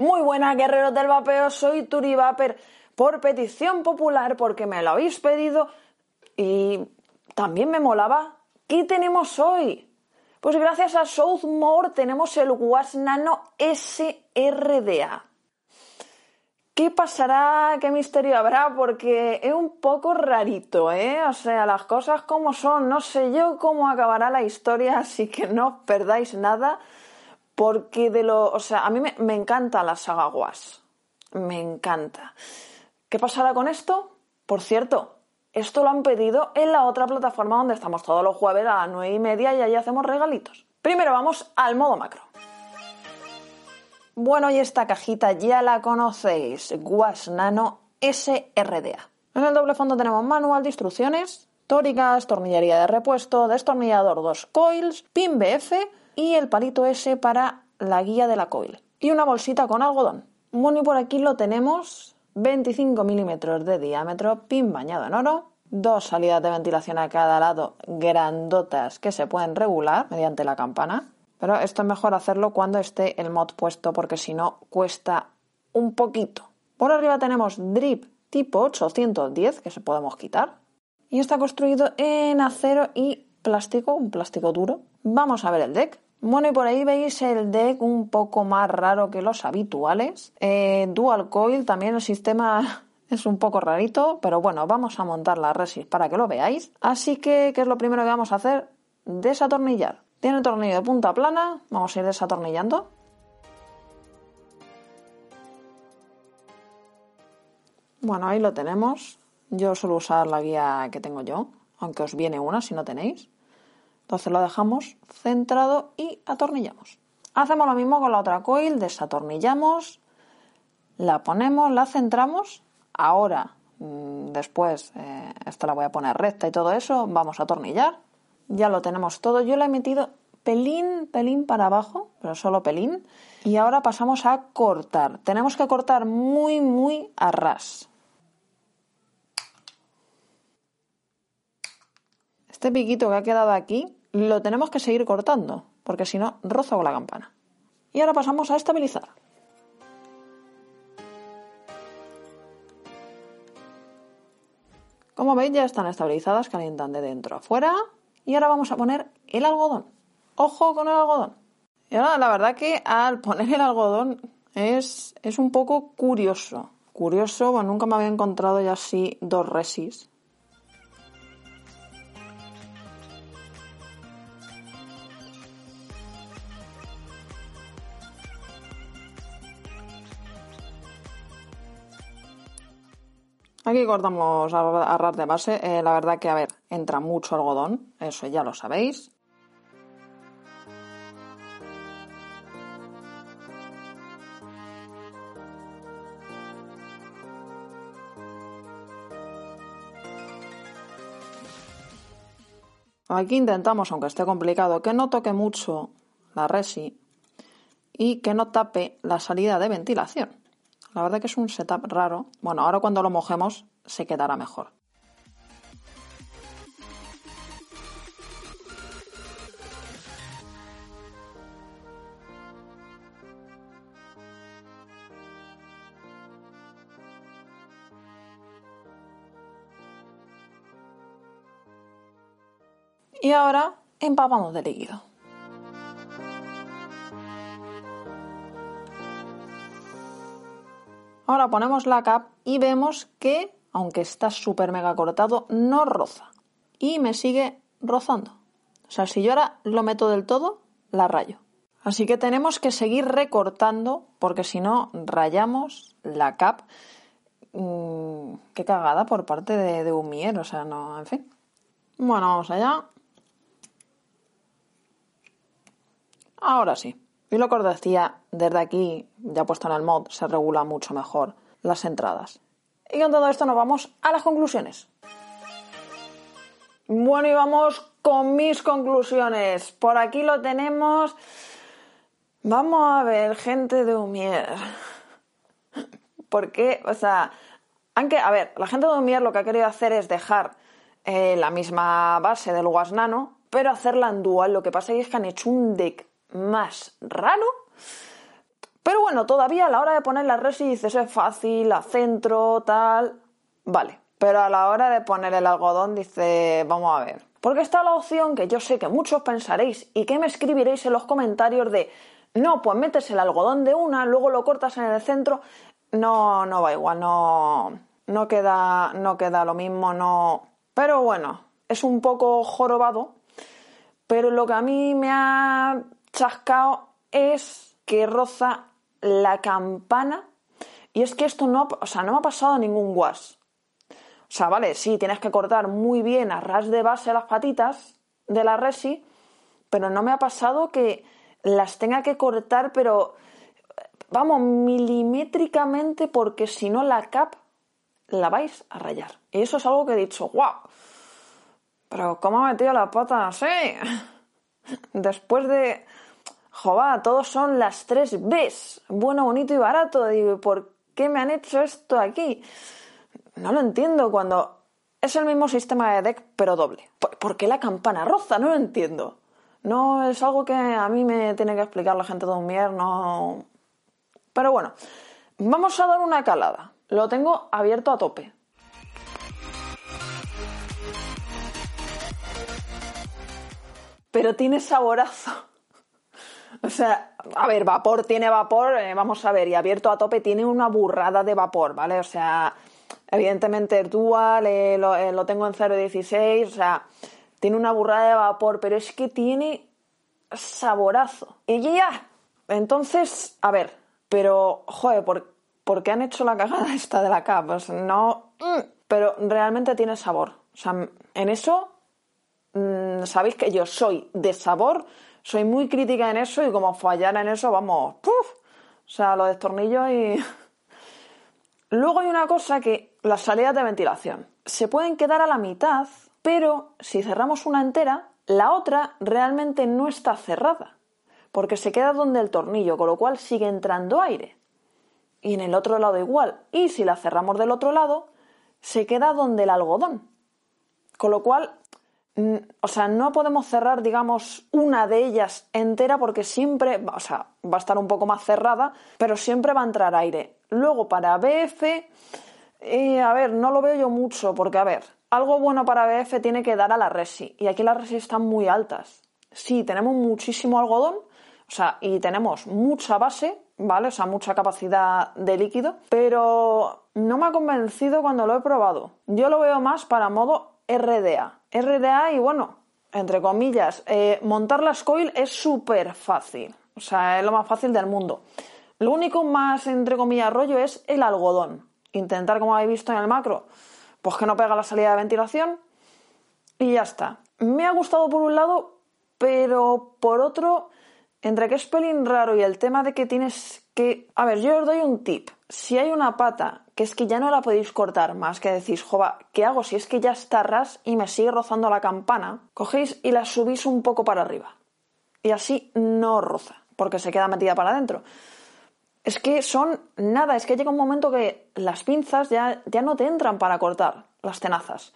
Muy buenas, guerreros del vapeo. Soy Turi Vapor por petición popular porque me lo habéis pedido y también me molaba. ¿Qué tenemos hoy? Pues gracias a Southmore tenemos el Was Nano SRDA. ¿Qué pasará? ¿Qué misterio habrá? Porque es un poco rarito, ¿eh? O sea, las cosas como son. No sé yo cómo acabará la historia, así que no os perdáis nada. Porque de lo. O sea, a mí me, encanta la saga Was. Me encanta. ¿Qué pasará con esto? Por cierto, esto lo han pedido en la otra plataforma donde estamos todos los jueves a las nueve y media y ahí hacemos regalitos. Primero vamos al modo macro. Bueno, y esta cajita ya la conocéis, Was Nano SRDA. En el doble fondo tenemos manual de instrucciones, tóricas, tornillería de repuesto, destornillador 2 coils, pin BF y el palito S para la guía de la coil. Y una bolsita con algodón. Bueno, y por aquí lo tenemos 25 milímetros de diámetro, pin bañado en oro, dos salidas de ventilación a cada lado grandotas que se pueden regular mediante la campana. Pero esto es mejor hacerlo cuando esté el mod puesto porque si no cuesta un poquito. Por arriba tenemos drip tipo 810 que se podemos quitar. Y está construido en acero y plástico, un plástico duro. Vamos a ver el deck. Bueno, y por ahí veis el deck un poco más raro que los habituales. Eh, dual coil, también el sistema es un poco rarito, pero bueno, vamos a montar la resis para que lo veáis. Así que, ¿qué es lo primero que vamos a hacer? Desatornillar. Tiene tornillo de punta plana, vamos a ir desatornillando. Bueno, ahí lo tenemos. Yo suelo usar la guía que tengo yo, aunque os viene una si no tenéis. Entonces lo dejamos centrado y atornillamos. Hacemos lo mismo con la otra coil, desatornillamos, la ponemos, la centramos. Ahora, después, eh, esta la voy a poner recta y todo eso, vamos a atornillar. Ya lo tenemos todo. Yo la he metido pelín, pelín para abajo, pero solo pelín. Y ahora pasamos a cortar. Tenemos que cortar muy, muy a ras. Este piquito que ha quedado aquí lo tenemos que seguir cortando, porque si no, rozo con la campana. Y ahora pasamos a estabilizar. Como veis ya están estabilizadas, calientan de dentro a afuera. Y ahora vamos a poner el algodón. Ojo con el algodón. Y ahora la verdad que al poner el algodón es, es un poco curioso. Curioso, nunca me había encontrado ya así dos resis. Aquí cortamos a ras de base. Eh, la verdad que, a ver, entra mucho algodón, eso ya lo sabéis. Aquí intentamos, aunque esté complicado, que no toque mucho la resi y que no tape la salida de ventilación. La verdad que es un setup raro. Bueno, ahora cuando lo mojemos se quedará mejor. Y ahora empapamos de líquido. Ahora ponemos la cap y vemos que, aunque está súper mega cortado, no roza. Y me sigue rozando. O sea, si yo ahora lo meto del todo, la rayo. Así que tenemos que seguir recortando porque si no rayamos la cap. qué cagada por parte de, de Humier, o sea, no, en fin. Bueno, vamos allá. Ahora sí. Y lo que os decía, desde aquí, ya puesto en el mod, se regula mucho mejor las entradas. Y con todo esto nos vamos a las conclusiones. Bueno, y vamos con mis conclusiones. Por aquí lo tenemos. Vamos a ver, gente de Humier. ¿Por qué? O sea, aunque, a ver, la gente de Humier lo que ha querido hacer es dejar eh, la misma base del Guasnano, pero hacerla en dual. Lo que pasa es que han hecho un deck más raro. Pero bueno, todavía a la hora de poner la resi dices es fácil, a centro, tal. Vale. Pero a la hora de poner el algodón dice, vamos a ver. Porque está la opción que yo sé que muchos pensaréis y que me escribiréis en los comentarios de, no, pues metes el algodón de una, luego lo cortas en el centro. No, no va igual, no, no queda, no queda lo mismo, no. Pero bueno, es un poco jorobado. Pero lo que a mí me ha es que roza la campana. Y es que esto no, o sea, no me ha pasado ningún guas. O sea, vale, sí, tienes que cortar muy bien a ras de base las patitas de la resi, pero no me ha pasado que las tenga que cortar, pero vamos, milimétricamente, porque si no la cap la vais a rayar. Y eso es algo que he dicho, wow, pero ¿cómo ha metido la pata así? Después de, joder, todos son las tres Bs, bueno, bonito y barato. ¿por qué me han hecho esto aquí? No lo entiendo cuando es el mismo sistema de deck, pero doble. ¿Por, qué la campana roza? No lo entiendo. No es algo que a mí me tiene que explicar la gente de un no. Pero bueno, vamos a dar una calada. Lo tengo abierto a tope. Pero tiene saborazo. O sea, a ver, vapor tiene vapor, eh, vamos a ver, y abierto a tope tiene una burrada de vapor, ¿vale? O sea, Evidentemente es dual, eh, eh, lo, tengo en 0.16, o sea, tiene una burrada de vapor, pero es que tiene saborazo. Y ya, entonces, a ver, pero, joder, ¿por, qué han hecho la cagada esta de la capa? Pues no, mm, pero realmente tiene sabor. O sea, en eso, mm, sabéis que yo soy de sabor, soy muy crítica en eso y como fallara en eso, vamos, ¡puf! O sea, lo destornillo y... Luego hay una cosa que las salidas de ventilación se pueden quedar a la mitad, pero si cerramos una entera, la otra realmente no está cerrada, porque se queda donde el tornillo, con lo cual sigue entrando aire. Y en el otro lado igual. Y si la cerramos del otro lado, se queda donde el algodón. Con lo cual, o sea, no podemos cerrar, digamos, una de ellas entera porque siempre, o sea, va a estar un poco más cerrada, pero siempre va a entrar aire. Luego para BF, eh, a ver, no lo veo yo mucho porque, a ver, algo bueno para BF tiene que dar a la resi y aquí las resi están muy altas. Sí, tenemos muchísimo algodón, o sea, y tenemos mucha base, ¿vale? O sea, mucha capacidad de líquido, pero no me ha convencido cuando lo he probado. Yo lo veo más para modo RDA. RDA y bueno, entre comillas, eh, montar las coil es súper fácil. O sea, es lo más fácil del mundo. Lo único más, entre comillas, rollo es el algodón. Intentar, como habéis visto en el macro, pues que no pega la salida de ventilación y ya está. Me ha gustado por un lado, pero por otro, entre que es pelín raro y el tema de que tienes que... A ver, yo os doy un tip. Si hay una pata que es que ya no la podéis cortar más, que decís, jova, ¿qué hago si es que ya está ras y me sigue rozando la campana? Cogéis y la subís un poco para arriba. Y así no roza, porque se queda metida para adentro es que son nada, es que llega un momento que las pinzas ya, ya no te entran para cortar las tenazas.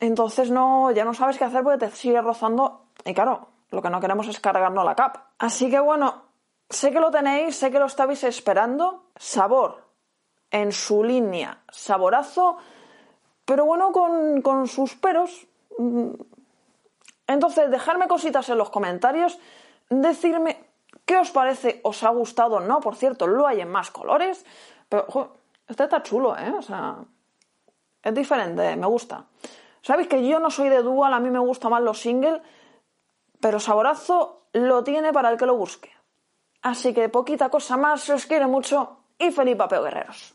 Entonces no, ya no sabes qué hacer porque te sigue rozando y claro, lo que no queremos es cargarnos la cap. Así que bueno, sé que lo tenéis, sé que lo estabais esperando. Sabor en su línea, saborazo, pero bueno, con, con sus peros. Entonces, dejarme cositas en los comentarios, decirme ¿Qué os parece? ¿Os ha gustado? No, por cierto, lo hay en más colores. Pero, este está chulo, ¿eh? O sea, es diferente, me gusta. Sabéis que yo no soy de dual, a mí me gustan más los singles, pero Saborazo lo tiene para el que lo busque. Así que poquita cosa más, os quiere mucho y feliz papeo guerreros.